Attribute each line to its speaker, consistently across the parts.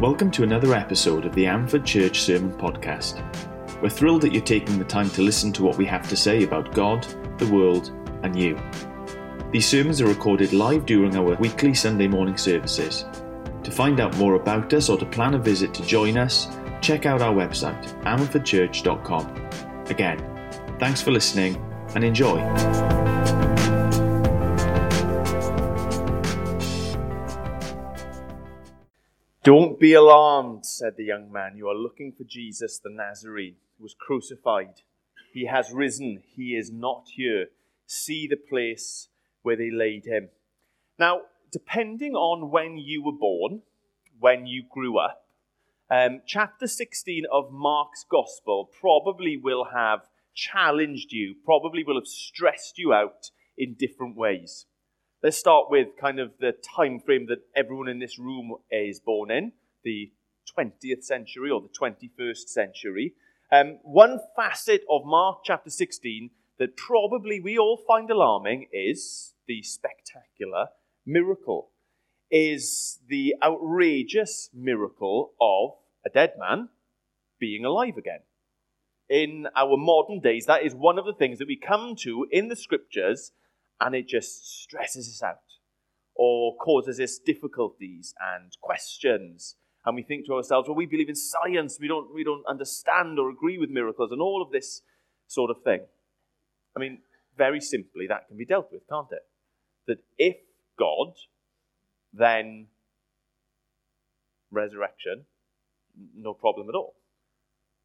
Speaker 1: Welcome to another episode of the Amford Church Sermon Podcast. We're thrilled that you're taking the time to listen to what we have to say about God, the world, and you. These sermons are recorded live during our weekly Sunday morning services. To find out more about us or to plan a visit to join us, check out our website, amfordchurch.com. Again, thanks for listening and enjoy.
Speaker 2: Be alarmed, said the young man. You are looking for Jesus the Nazarene, who was crucified. He has risen. He is not here. See the place where they laid him. Now, depending on when you were born, when you grew up, um, chapter 16 of Mark's Gospel probably will have challenged you, probably will have stressed you out in different ways. Let's start with kind of the time frame that everyone in this room is born in, the 20th century or the 21st century. Um, one facet of Mark chapter 16 that probably we all find alarming is the spectacular miracle, is the outrageous miracle of a dead man being alive again. In our modern days, that is one of the things that we come to in the scriptures and it just stresses us out or causes us difficulties and questions. And we think to ourselves, well, we believe in science, we don't, we don't understand or agree with miracles, and all of this sort of thing. I mean, very simply, that can be dealt with, can't it? That if God, then resurrection, no problem at all.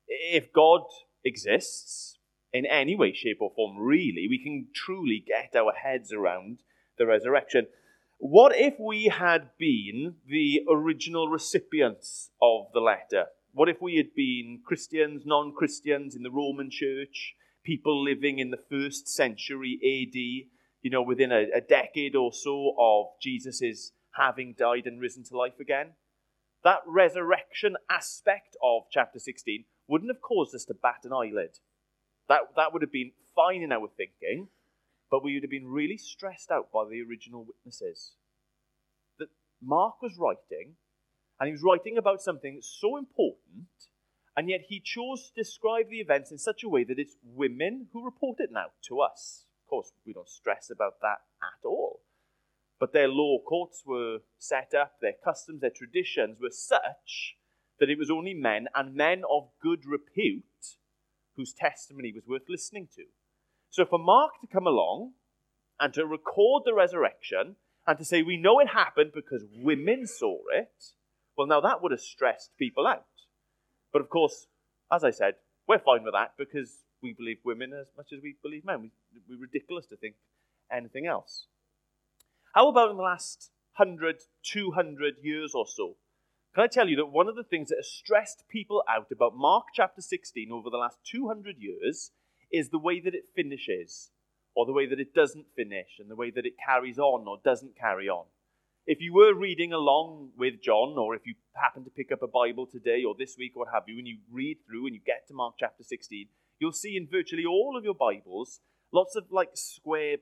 Speaker 2: If God exists, in any way, shape, or form, really, we can truly get our heads around the resurrection. What if we had been the original recipients of the letter? What if we had been Christians, non Christians in the Roman church, people living in the first century AD, you know, within a, a decade or so of Jesus' having died and risen to life again? That resurrection aspect of chapter 16 wouldn't have caused us to bat an eyelid. That, that would have been fine in our thinking, but we would have been really stressed out by the original witnesses. Mark was writing, and he was writing about something so important, and yet he chose to describe the events in such a way that it's women who report it now to us. Of course, we don't stress about that at all. But their law courts were set up, their customs, their traditions were such that it was only men and men of good repute whose testimony was worth listening to. So for Mark to come along and to record the resurrection and to say, we know it happened because women saw it, well, now that would have stressed people out. But of course, as I said, we're fine with that because we believe women as much as we believe men. We, we're ridiculous to think anything else. How about in the last 100, 200 years or so? Can I tell you that one of the things that has stressed people out about Mark chapter 16 over the last 200 years is the way that it finishes, or the way that it doesn't finish, and the way that it carries on or doesn't carry on. If you were reading along with John, or if you happen to pick up a Bible today or this week or what have you, and you read through and you get to Mark chapter 16, you'll see in virtually all of your Bibles lots of like square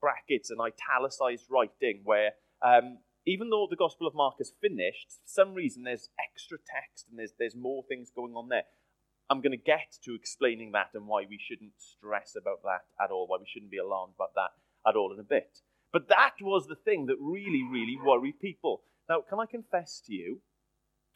Speaker 2: brackets and italicized writing where um, even though the Gospel of Mark is finished, for some reason there's extra text and there's, there's more things going on there. I'm going to get to explaining that and why we shouldn't stress about that at all, why we shouldn't be alarmed about that at all in a bit. But that was the thing that really, really worried people. Now, can I confess to you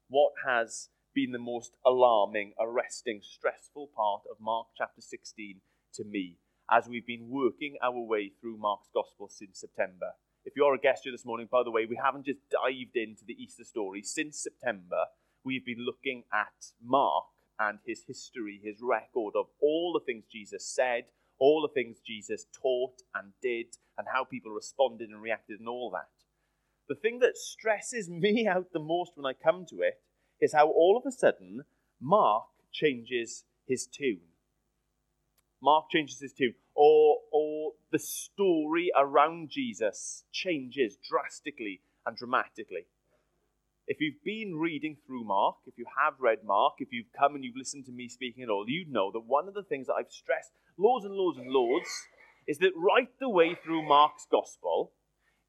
Speaker 2: what has been the most alarming, arresting, stressful part of Mark chapter 16 to me as we've been working our way through Mark's Gospel since September? If you're a guest here this morning, by the way, we haven't just dived into the Easter story. Since September, we've been looking at Mark and his history, his record of all the things Jesus said, all the things Jesus taught and did, and how people responded and reacted, and all that. The thing that stresses me out the most when I come to it is how all of a sudden Mark changes his tune. Mark changes his tune, or, or the story around Jesus changes drastically and dramatically. If you've been reading through Mark, if you have read Mark, if you've come and you've listened to me speaking at all, you know that one of the things that I've stressed loads and loads and loads is that right the way through Mark's gospel,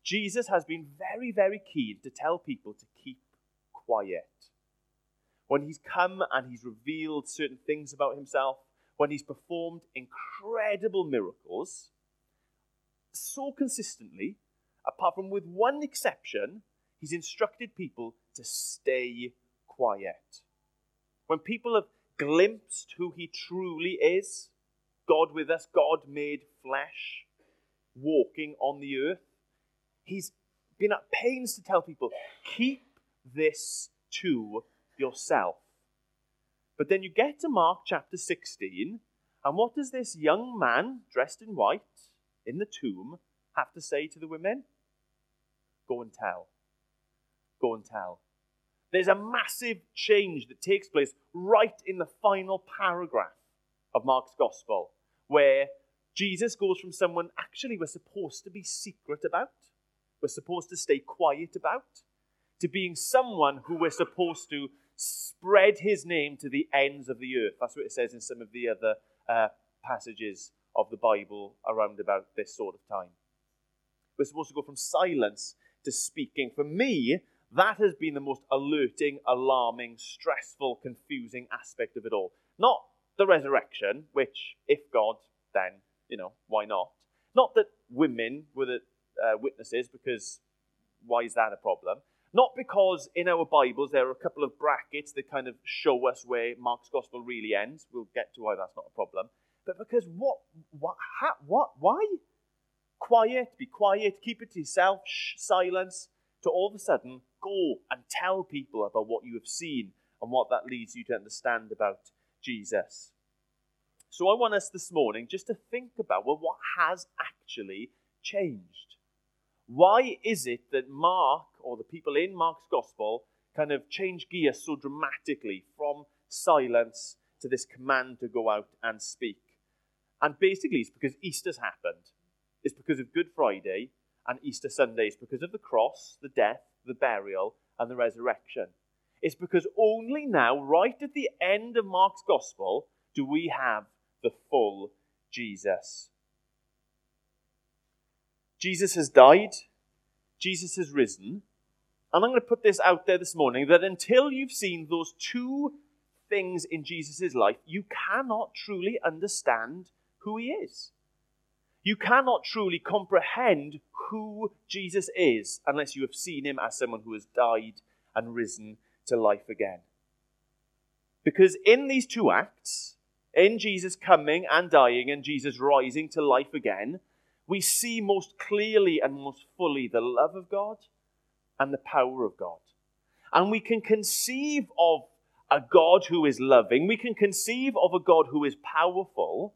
Speaker 2: Jesus has been very, very keen to tell people to keep quiet. when he's come and he's revealed certain things about himself, when he's performed incredible miracles, so consistently, apart from with one exception, he's instructed people to stay quiet. When people have glimpsed who he truly is, God with us, God made flesh, walking on the earth, he's been at pains to tell people, keep this to yourself. But then you get to Mark chapter 16, and what does this young man dressed in white in the tomb have to say to the women? Go and tell. Go and tell. There's a massive change that takes place right in the final paragraph of Mark's gospel, where Jesus goes from someone actually we're supposed to be secret about, we're supposed to stay quiet about, to being someone who we're supposed to spread his name to the ends of the earth. That's what it says in some of the other uh, passages of the Bible around about this sort of time. We're supposed to go from silence to speaking. For me, that has been the most alerting, alarming, stressful, confusing aspect of it all. Not the resurrection, which, if God, then, you know, why not? Not that women were the uh, witnesses, because why is that a problem? Not because in our Bibles there are a couple of brackets that kind of show us where Mark's gospel really ends. We'll get to why that's not a problem. But because what, what, how, what, why? Quiet, be quiet, keep it to yourself, shh, silence, to all of a sudden go and tell people about what you have seen and what that leads you to understand about Jesus. So I want us this morning just to think about well, what has actually changed? Why is it that Mark, or the people in Mark's gospel, kind of change gear so dramatically from silence to this command to go out and speak? And basically, it's because Easter's happened. It's because of Good Friday and Easter Sundays because of the cross, the death, the burial, and the resurrection. It's because only now, right at the end of Mark's gospel, do we have the full Jesus. Jesus has died, Jesus has risen, and I'm going to put this out there this morning that until you've seen those two things in Jesus' life, you cannot truly understand who he is. You cannot truly comprehend who Jesus is unless you have seen him as someone who has died and risen to life again. Because in these two acts, in Jesus coming and dying and Jesus rising to life again, we see most clearly and most fully the love of God and the power of God. And we can conceive of a God who is loving, we can conceive of a God who is powerful,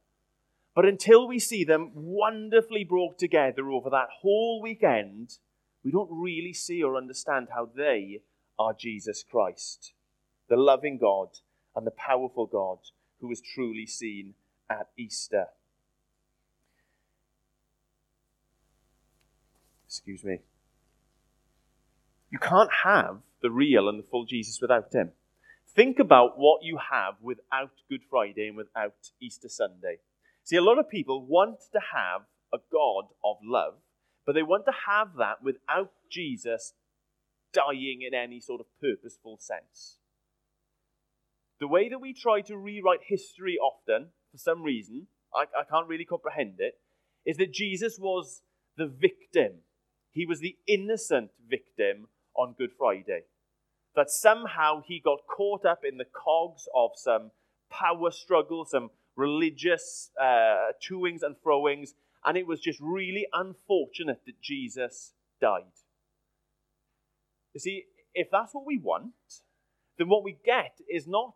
Speaker 2: but until we see them wonderfully brought together over that whole weekend, we don't really see or understand how they are Jesus Christ, the loving God and the powerful God who was truly seen at Easter. Excuse me. You can't have the real and the full Jesus without him. Think about what you have without Good Friday and without Easter Sunday. See, a lot of people want to have a God of love, but they want to have that without Jesus dying in any sort of purposeful sense. The way that we try to rewrite history often, for some reason, I, I can't really comprehend it, is that Jesus was the victim. He was the innocent victim on Good Friday. That somehow he got caught up in the cogs of some power struggle, some religious uh, toings and froings, and it was just really unfortunate that Jesus died. You see, if that's what we want, then what we get is not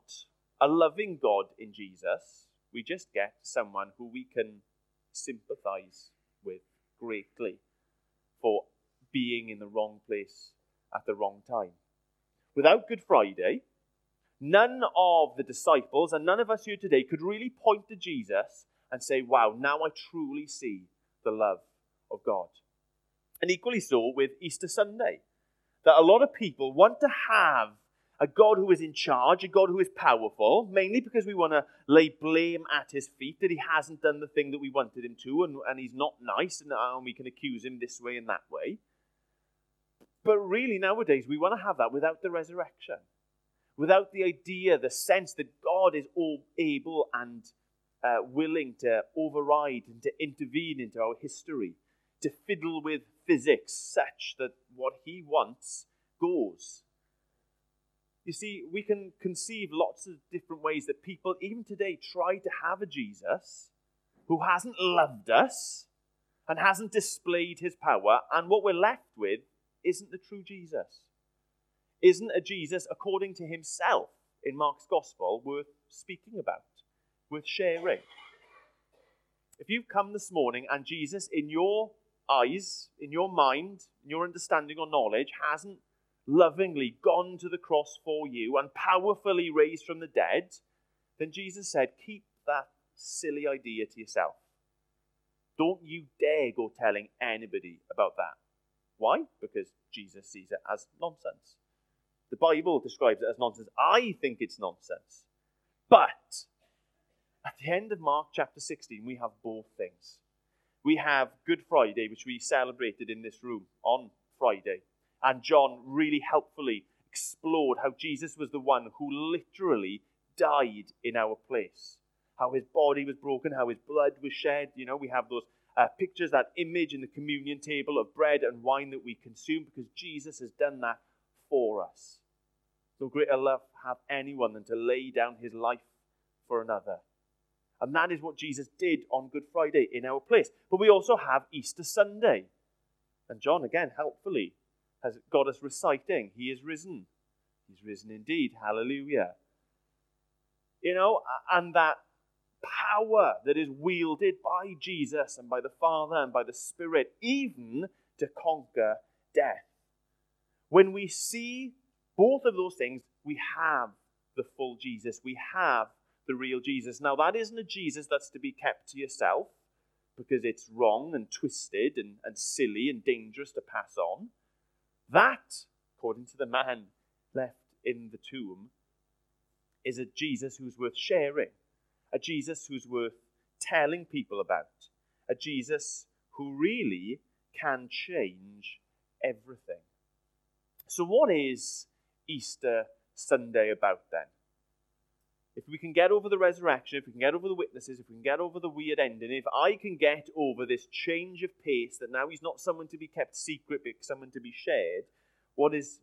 Speaker 2: a loving God in Jesus. We just get someone who we can sympathize with greatly for being in the wrong place at the wrong time. Without Good Friday, None of the disciples and none of us here today could really point to Jesus and say, wow, now I truly see the love of God. And equally so with Easter Sunday, that a lot of people want to have a God who is in charge, a God who is powerful, mainly because we want to lay blame at his feet that he hasn't done the thing that we wanted him to and, and he's not nice and, uh, and we can accuse him this way and that way. But really, nowadays, we want to have that without the resurrection. Without the idea, the sense that God is all able and uh, willing to override and to intervene into our history, to fiddle with physics such that what he wants goes. You see, we can conceive lots of different ways that people, even today, try to have a Jesus who hasn't loved us and hasn't displayed his power, and what we're left with isn't the true Jesus isn't a Jesus, according to himself in Mark's gospel, worth speaking about, worth sharing. If you've come this morning and Jesus, in your eyes, in your mind, in your understanding or knowledge, hasn't lovingly gone to the cross for you and powerfully raised from the dead, then Jesus said, Keep that silly idea to yourself. Don't you dare go telling anybody about that. Why? Because Jesus sees it as nonsense. The Bible describes it as nonsense. I think it's nonsense. But at the end of Mark chapter 16, we have both things. We have Good Friday, which we celebrated in this room on Friday. And John really helpfully explored how Jesus was the one who literally died in our place. How his body was broken, how his blood was shed. You know, we have those uh, pictures, that image in the communion table of bread and wine that we consume because Jesus has done that for us. No greater love have anyone than to lay down his life for another. And that is what Jesus did on Good Friday in our place. But we also have Easter Sunday. And John, again, helpfully, has got us reciting, He is risen. He's risen indeed. Hallelujah. You know, and that power that is wielded by Jesus and by the Father and by the Spirit, even to conquer death. When we see both of those things, we have the full Jesus. We have the real Jesus. Now, that isn't a Jesus that's to be kept to yourself because it's wrong and twisted and, and silly and dangerous to pass on. That, according to the man left in the tomb, is a Jesus who's worth sharing, a Jesus who's worth telling people about, a Jesus who really can change everything. So, what is Easter Sunday about then? If we can get over the resurrection, if we can get over the witnesses, if we can get over the weird ending, if I can get over this change of pace that now he's not someone to be kept secret, but someone to be shared, what is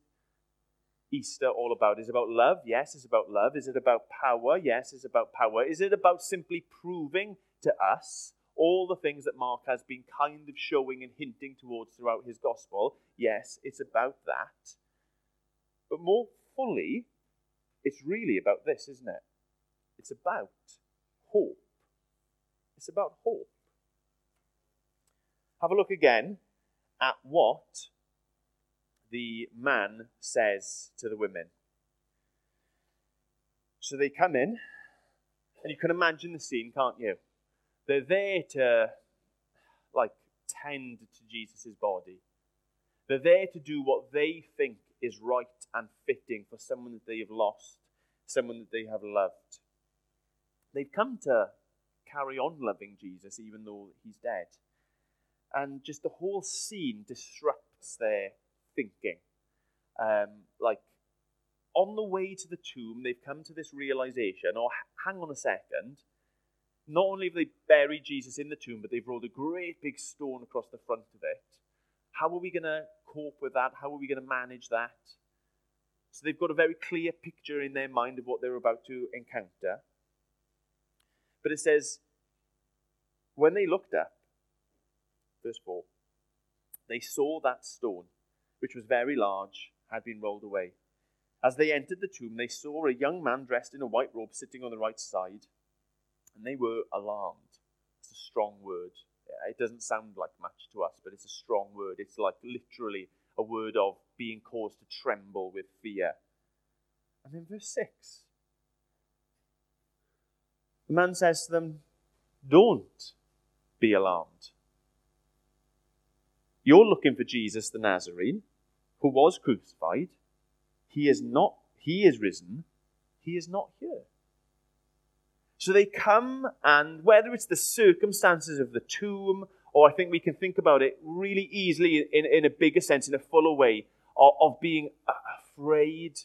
Speaker 2: Easter all about? Is about love? Yes, it's about love. Is it about power? Yes, it's about power. Is it about simply proving to us all the things that Mark has been kind of showing and hinting towards throughout his gospel. Yes, it's about that. But more fully, it's really about this, isn't it? It's about hope. It's about hope. Have a look again at what the man says to the women. So they come in, and you can imagine the scene, can't you? They're there to, like, tend to Jesus' body. They're there to do what they think is right and fitting for someone that they have lost, someone that they have loved. They've come to carry on loving Jesus even though he's dead. And just the whole scene disrupts their thinking. Um, like, on the way to the tomb, they've come to this realization, or hang on a second, not only have they buried Jesus in the tomb, but they've rolled a great big stone across the front of it. How are we going to cope with that? How are we going to manage that? So they've got a very clear picture in their mind of what they're about to encounter. But it says, when they looked up, verse 4, they saw that stone, which was very large, had been rolled away. As they entered the tomb, they saw a young man dressed in a white robe sitting on the right side, and they were alarmed. It's a strong word. It doesn't sound like much to us, but it's a strong word. It's like literally a word of being caused to tremble with fear. And then verse 6 the man says to them, Don't be alarmed. You're looking for Jesus the Nazarene, who was crucified. He is not, he is risen. He is not here. So they come, and whether it's the circumstances of the tomb, or I think we can think about it really easily in, in a bigger sense, in a fuller way, of, of being afraid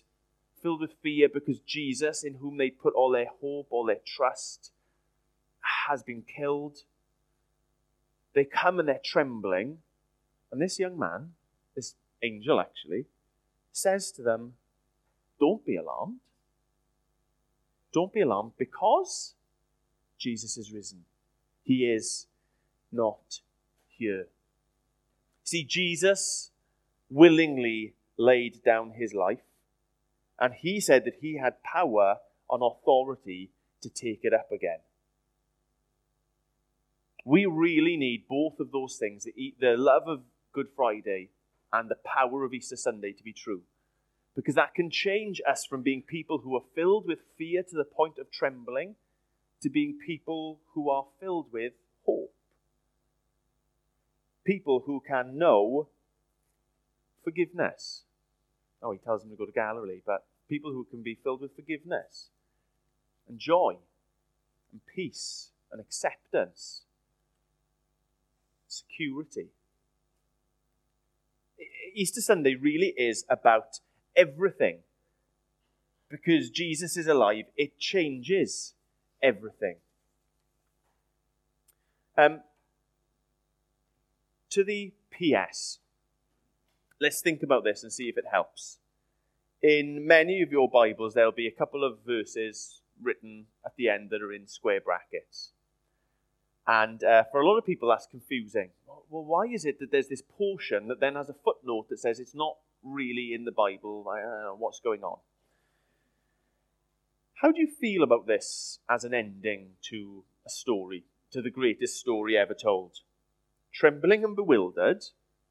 Speaker 2: filled with fear because Jesus, in whom they put all their hope, all their trust, has been killed. They come and they're trembling. And this young man, this angel actually, says to them, Don't be alarmed. Don't be alarmed because Jesus is risen. He is not here. See, Jesus willingly laid down his life, and he said that he had power and authority to take it up again. We really need both of those things the, love of Good Friday and the power of Easter Sunday to be true. Because that can change us from being people who are filled with fear to the point of trembling to being people who are filled with hope. People who can know forgiveness. Oh, he tells them to go to Galilee, but people who can be filled with forgiveness and joy and peace and acceptance, security. Easter Sunday really is about everything. Because Jesus is alive, it changes everything. Um, to the PS, let's think about this and see if it helps. In many of your Bibles, there'll be a couple of verses written at the end that are in square brackets. And uh, for a lot of people, that's confusing. Well, why is it that there's this portion that then has a footnote that says it's not really in the Bible? I don't know what's going on. How do you feel about this as an ending to a story, to the greatest story ever told? Trembling and bewildered,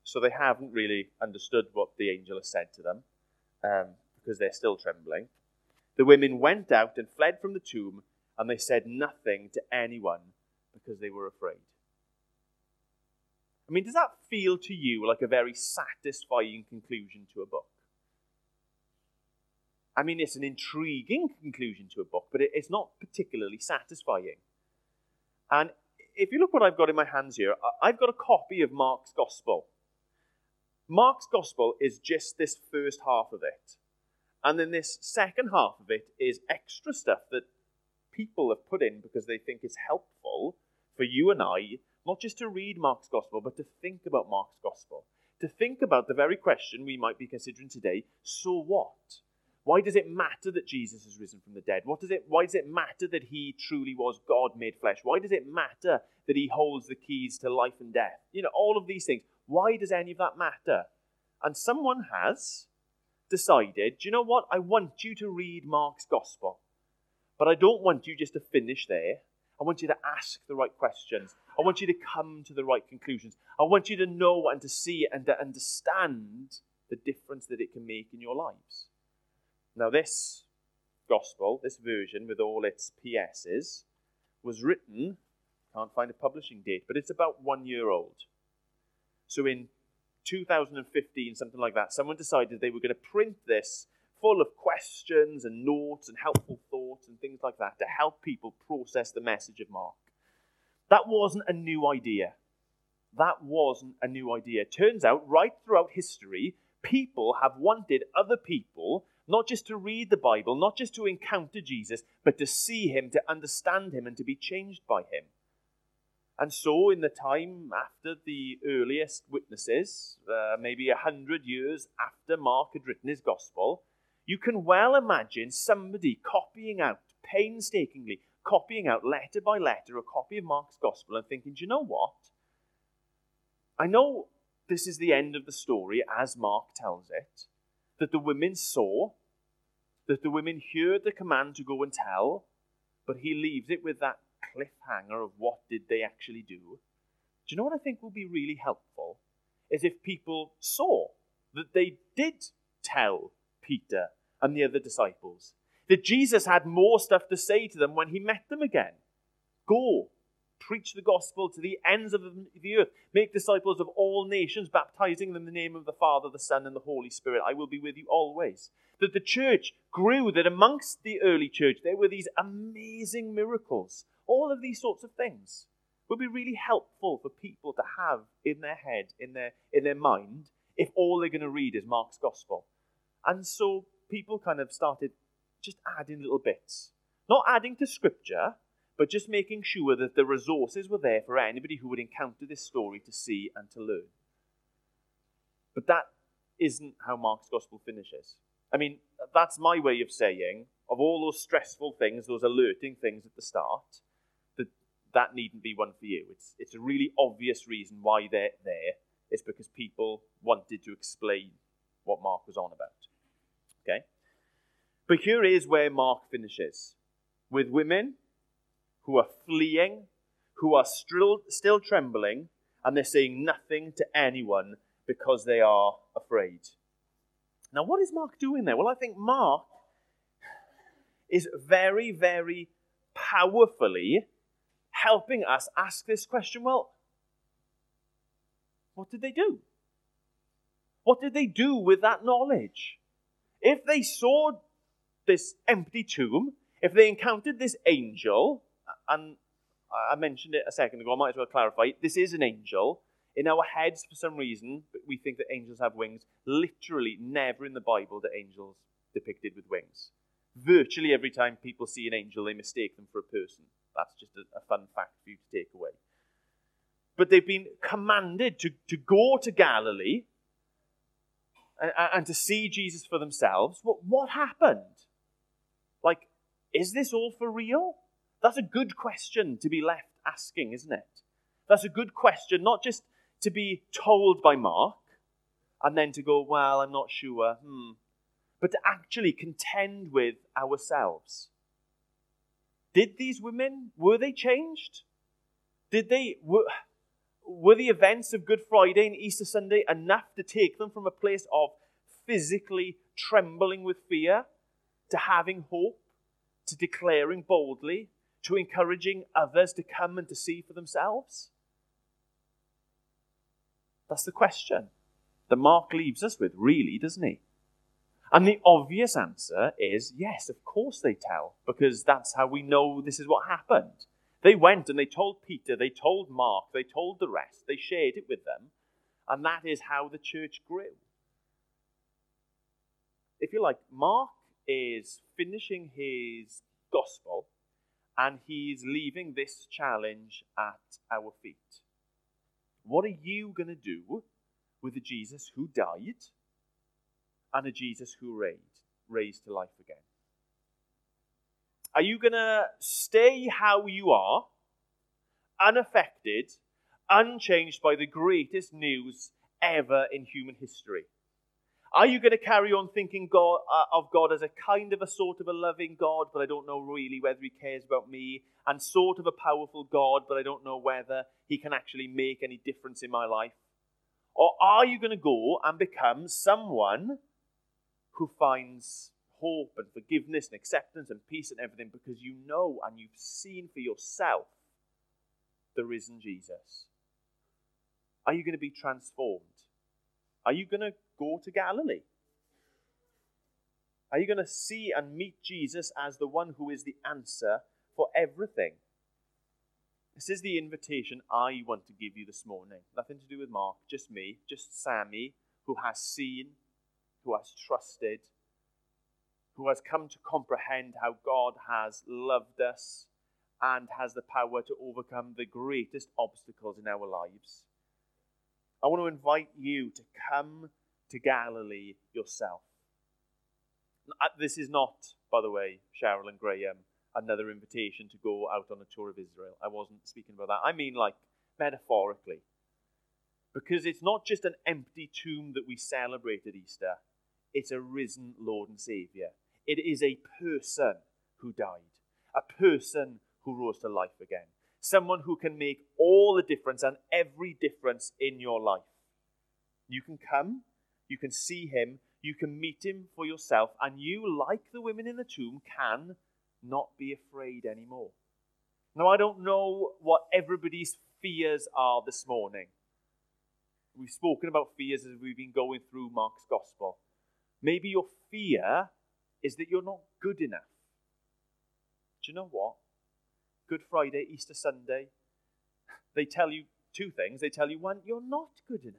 Speaker 2: so they haven't really understood what the angel has said to them, um, because they're still trembling. The women went out and fled from the tomb, and they said nothing to anyone because they were afraid. I mean, does that feel to you like a very satisfying conclusion to a book? I mean, it's an intriguing conclusion to a book, but it's not particularly satisfying. And if you look what I've got in my hands here, I've got a copy of Mark's Gospel. Mark's Gospel is just this first half of it. And then this second half of it is extra stuff that people have put in because they think it's helpful for you and I, not just to read Mark's Gospel, but to think about Mark's Gospel. To think about the very question we might be considering today so what? Why does it matter that Jesus has risen from the dead? What does it, why does it matter that he truly was God made flesh? Why does it matter that he holds the keys to life and death? You know, all of these things. Why does any of that matter? And someone has decided, do you know what? I want you to read Mark's gospel. But I don't want you just to finish there. I want you to ask the right questions. I want you to come to the right conclusions. I want you to know and to see and to understand the difference that it can make in your lives. Now, this gospel, this version with all its PSs, was written, can't find a publishing date, but it's about one year old. So in 2015, something like that, someone decided they were going to print this full of questions and notes and helpful thoughts and things like that to help people process the message of Mark. That wasn't a new idea. That wasn't a new idea. Turns out, right throughout history, people have wanted other people not just to read the Bible, not just to encounter Jesus, but to see him, to understand him, and to be changed by him. And so, in the time after the earliest witnesses, uh, maybe a hundred years after Mark had written his gospel, you can well imagine somebody copying out, painstakingly copying out letter by letter a copy of Mark's gospel and thinking, do you know what? I know this is the end of the story as Mark tells it, that the women saw, that the women heard the command to go and tell, but he leaves it with that cliffhanger of what did they actually do. Do you know what I think will be really helpful? Is if people saw that they did tell Peter and the other disciples, that Jesus had more stuff to say to them when he met them again. Go, preach the gospel to the ends of the earth. Make disciples of all nations, baptizing them in the name of the Father, the Son, and the Holy Spirit. I will be with you always. That the church grew, that amongst the early church there were these amazing miracles. All of these sorts of things would be really helpful for people to have in their head, in their, in their mind, if all they're going to read is Mark's gospel. And so people kind of started just adding little bits. Not adding to scripture, but just making sure that the resources were there for anybody who would encounter this story to see and to learn. But that isn't how Mark's gospel finishes. I mean, that's my way of saying, of all those stressful things, those alerting things at the start, that that needn't be one for you. It's, it's a really obvious reason why they're there. It's because people wanted to explain what Mark was on about. Okay? But here is where Mark finishes with women who are fleeing, who are still, still trembling, and they're saying nothing to anyone because they are afraid. Now, what is Mark doing there? Well, I think Mark is very, very powerfully helping us ask this question well, what did they do? What did they do with that knowledge? If they saw this empty tomb, if they encountered this angel, and I mentioned it a second ago, I might as well clarify this is an angel. In our heads, for some reason, we think that angels have wings. Literally, never in the Bible are angels depicted with wings. Virtually every time people see an angel, they mistake them for a person. That's just a, a fun fact for you to take away. But they've been commanded to, to go to Galilee and, and to see Jesus for themselves. What, what happened? Like, is this all for real? That's a good question to be left asking, isn't it? That's a good question, not just to be told by Mark and then to go, well, I'm not sure, hmm, but to actually contend with ourselves. Did these women, were they changed? Did they, were, were the events of Good Friday and Easter Sunday enough to take them from a place of physically trembling with fear to having hope, to declaring boldly, to encouraging others to come and to see for themselves? That's the question that Mark leaves us with, really, doesn't he? And the obvious answer is yes, of course they tell, because that's how we know this is what happened. They went and they told Peter, they told Mark, they told the rest, they shared it with them, and that is how the church grew. If you like, Mark is finishing his gospel and he's leaving this challenge at our feet. What are you going to do with a Jesus who died and a Jesus who raised, raised to life again? Are you going to stay how you are, unaffected, unchanged by the greatest news ever in human history? Are you going to carry on thinking God, uh, of God as a kind of a sort of a loving God, but I don't know really whether He cares about me, and sort of a powerful God, but I don't know whether He can actually make any difference in my life? Or are you going to go and become someone who finds hope and forgiveness and acceptance and peace and everything because you know and you've seen for yourself the risen Jesus? Are you going to be transformed? Are you going to go to Galilee? Are you going to see and meet Jesus as the one who is the answer for everything? This is the invitation I want to give you this morning. Nothing to do with Mark, just me, just Sammy, who has seen, who has trusted, who has come to comprehend how God has loved us and has the power to overcome the greatest obstacles in our lives. I want to invite you to come to Galilee yourself. Uh, this is not, by the way, Cheryl and Graham, another invitation to go out on a tour of Israel. I wasn't speaking about that. I mean, like, metaphorically. Because it's not just an empty tomb that we celebrate at Easter, it's a risen Lord and Savior. It is a person who died, a person who rose to life again, someone who can make all the difference and every difference in your life. You can come you can see him, you can meet him for yourself, and you, like the women in the tomb, can not be afraid anymore. Now, I don't know what everybody's fears are this morning. We've spoken about fears as we've been going through Mark's gospel. Maybe your fear is that you're not good enough. Do you know what? Good Friday, Easter Sunday, they tell you two things. They tell you, one, you're not good enough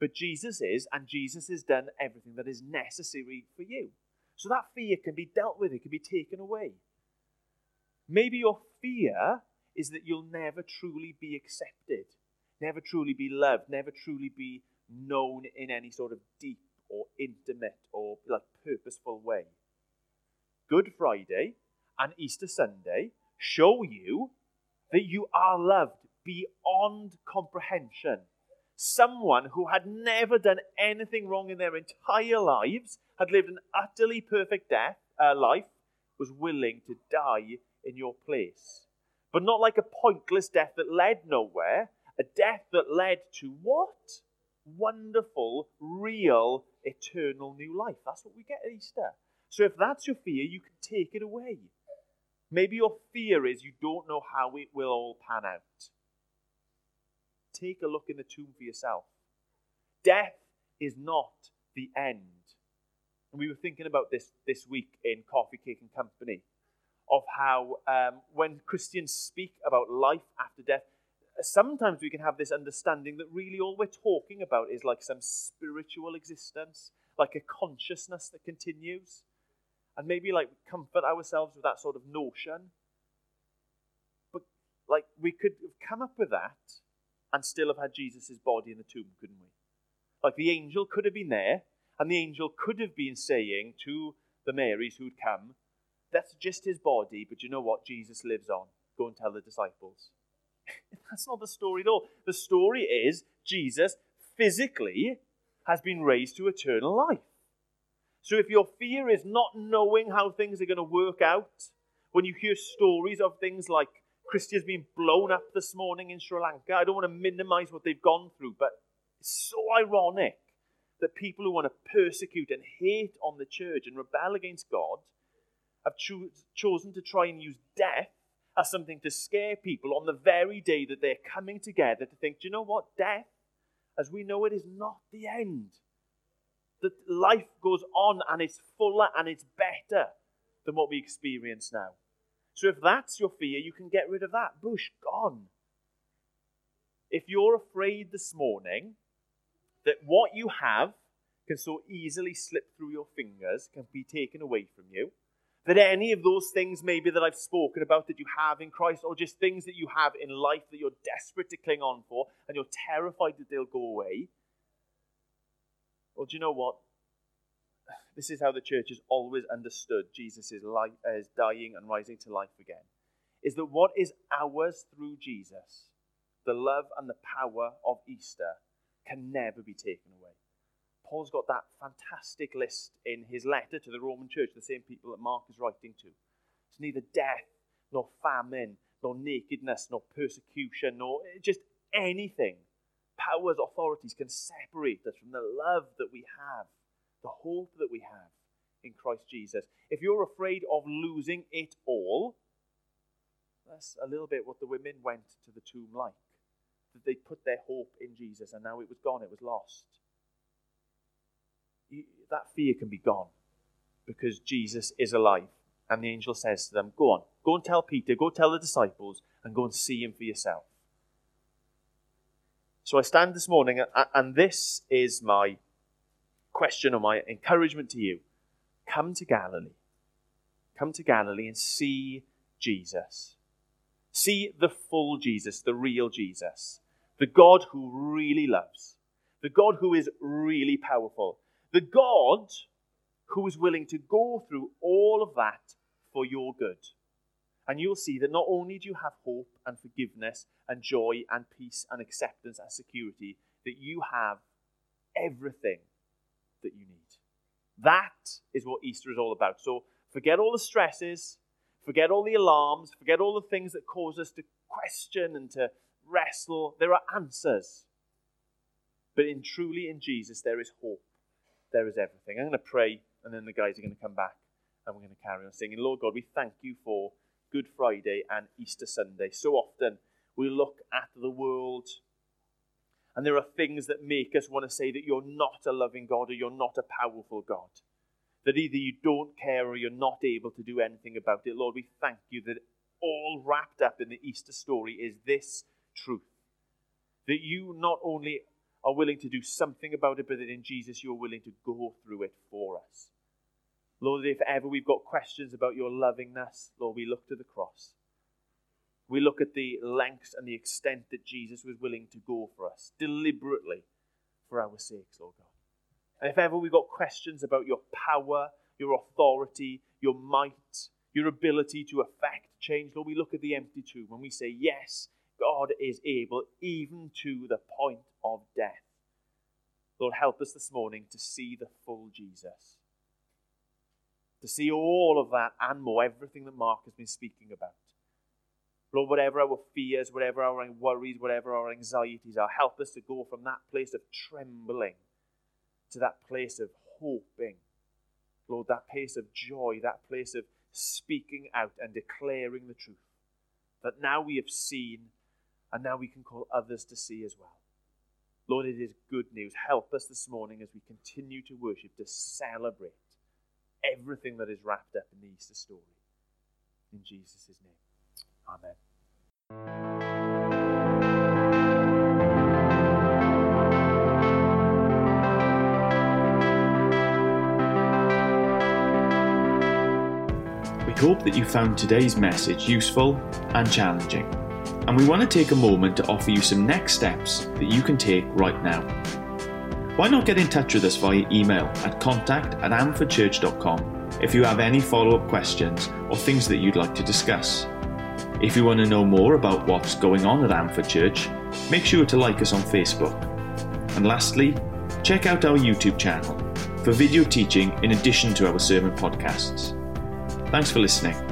Speaker 2: But Jesus is, and Jesus has done everything that is necessary for you. So that fear can be dealt with, it can be taken away. Maybe your fear is that you'll never truly be accepted, never truly be loved, never truly be known in any sort of deep or intimate or like purposeful way. Good Friday and Easter Sunday show you that you are loved beyond comprehension. Someone who had never done anything wrong in their entire lives, had lived an utterly perfect death, uh, life, was willing to die in your place. But not like a pointless death that led nowhere, a death that led to what? Wonderful, real, eternal new life. That's what we get at Easter. So if that's your fear, you can take it away. Maybe your fear is you don't know how it will all pan out. Take a look in the tomb for yourself. Death is not the end. And we were thinking about this this week in Coffee, Cake and Company of how um, when Christians speak about life after death, sometimes we can have this understanding that really all we're talking about is like some spiritual existence, like a consciousness that continues. And maybe like comfort ourselves with that sort of notion. But like we could have come up with that and still have had Jesus' body in the tomb, couldn't we? Like the angel could have been there, and the angel could have been saying to the Marys who'd come, That's just his body, but you know what? Jesus lives on. Go and tell the disciples. That's not the story at all. The story is Jesus physically has been raised to eternal life. So if your fear is not knowing how things are going to work out, when you hear stories of things like Christians being blown up this morning in Sri Lanka, I don't want to minimize what they've gone through, but it's so ironic that people who want to persecute and hate on the church and rebel against God have cho- chosen to try and use death as something to scare people on the very day that they're coming together to think, do you know what? Death, as we know it, is not the end. That life goes on and it's fuller and it's better than what we experience now. So if that's your fear, you can get rid of that. Bush, gone. If you're afraid this morning that what you have can so easily slip through your fingers, can be taken away from you, that any of those things, maybe that I've spoken about, that you have in Christ, or just things that you have in life that you're desperate to cling on for, and you're terrified that they'll go away. Well, do you know what? This is how the church has always understood Jesus' life uh, as dying and rising to life again. Is that what is ours through Jesus, the love and the power of Easter, can never be taken away. Paul's got that fantastic list in his letter to the Roman church, the same people that Mark is writing to. It's neither death, nor famine, nor nakedness, nor persecution, nor eh, just anything. Powers, authorities can separate us from the love that we have, the hope that we have in Christ Jesus. If you're afraid of losing it all, that's a little bit what the women went to the tomb like. That they put their hope in Jesus and now it was gone, it was lost that fear can be gone because Jesus is alive. And the angel says to them, Go on, go and tell Peter, go tell the disciples, and go and see him for yourself. So I stand this morning, and this is my question or my encouragement to you. Come to Galilee. Come to Galilee and see Jesus. See the full Jesus, the real Jesus, the God who really loves, the God who is really powerful, the God who is willing to go through all of that for your good. And you'll see that not only do you have hope and forgiveness and joy and peace and acceptance and security, that you have everything that you need. That is what Easter is all about. So forget all the stresses, forget all the alarms, forget all the things that cause us to question and to wrestle. There are answers. But in truly in Jesus there is hope there is everything. I'm going to pray, and then the guys are going to come back, and we're going to carry on singing. Lord God, we thank you for Good Friday and Easter Sunday. So often we look at the world, and there are things that make us want to say that you're not a loving God or you're not a powerful God. That either you don't care or you're not able to do anything about it. Lord, we thank you that all wrapped up in the Easter story is this truth that you not only are willing to do something about it, but that in Jesus you're willing to go through it for us. Lord, if ever we've got questions about your lovingness, Lord, we look to the cross. We look at the lengths and the extent that Jesus was willing to go for us, deliberately for our sakes, Lord God. And if ever we've got questions about your power, your authority, your might, your ability to affect change, Lord, we look at the empty tomb and we say, Yes, God is able, even to the point of death. Lord, help us this morning to see the full Jesus. To see all of that and more, everything that Mark has been speaking about. Lord, whatever our fears, whatever our worries, whatever our anxieties are, help us to go from that place of trembling to that place of hoping. Lord, that place of joy, that place of speaking out and declaring the truth. That now we have seen and now we can call others to see as well. Lord, it is good news. Help us this morning as we continue to worship to celebrate everything that is wrapped up in the Easter story. In Jesus' name, Amen.
Speaker 1: We hope that you found today's message useful and challenging, and we want to take a moment to offer you some next steps that you can take right now. Why not get in touch with us via email at contact at amfordchurch.com if you have any follow up questions or things that you'd like to discuss. If you want to know more about what's going on at Amford Church, make sure to like us on Facebook. And lastly, check out our YouTube channel for video teaching in addition to our sermon podcasts. Thanks for listening.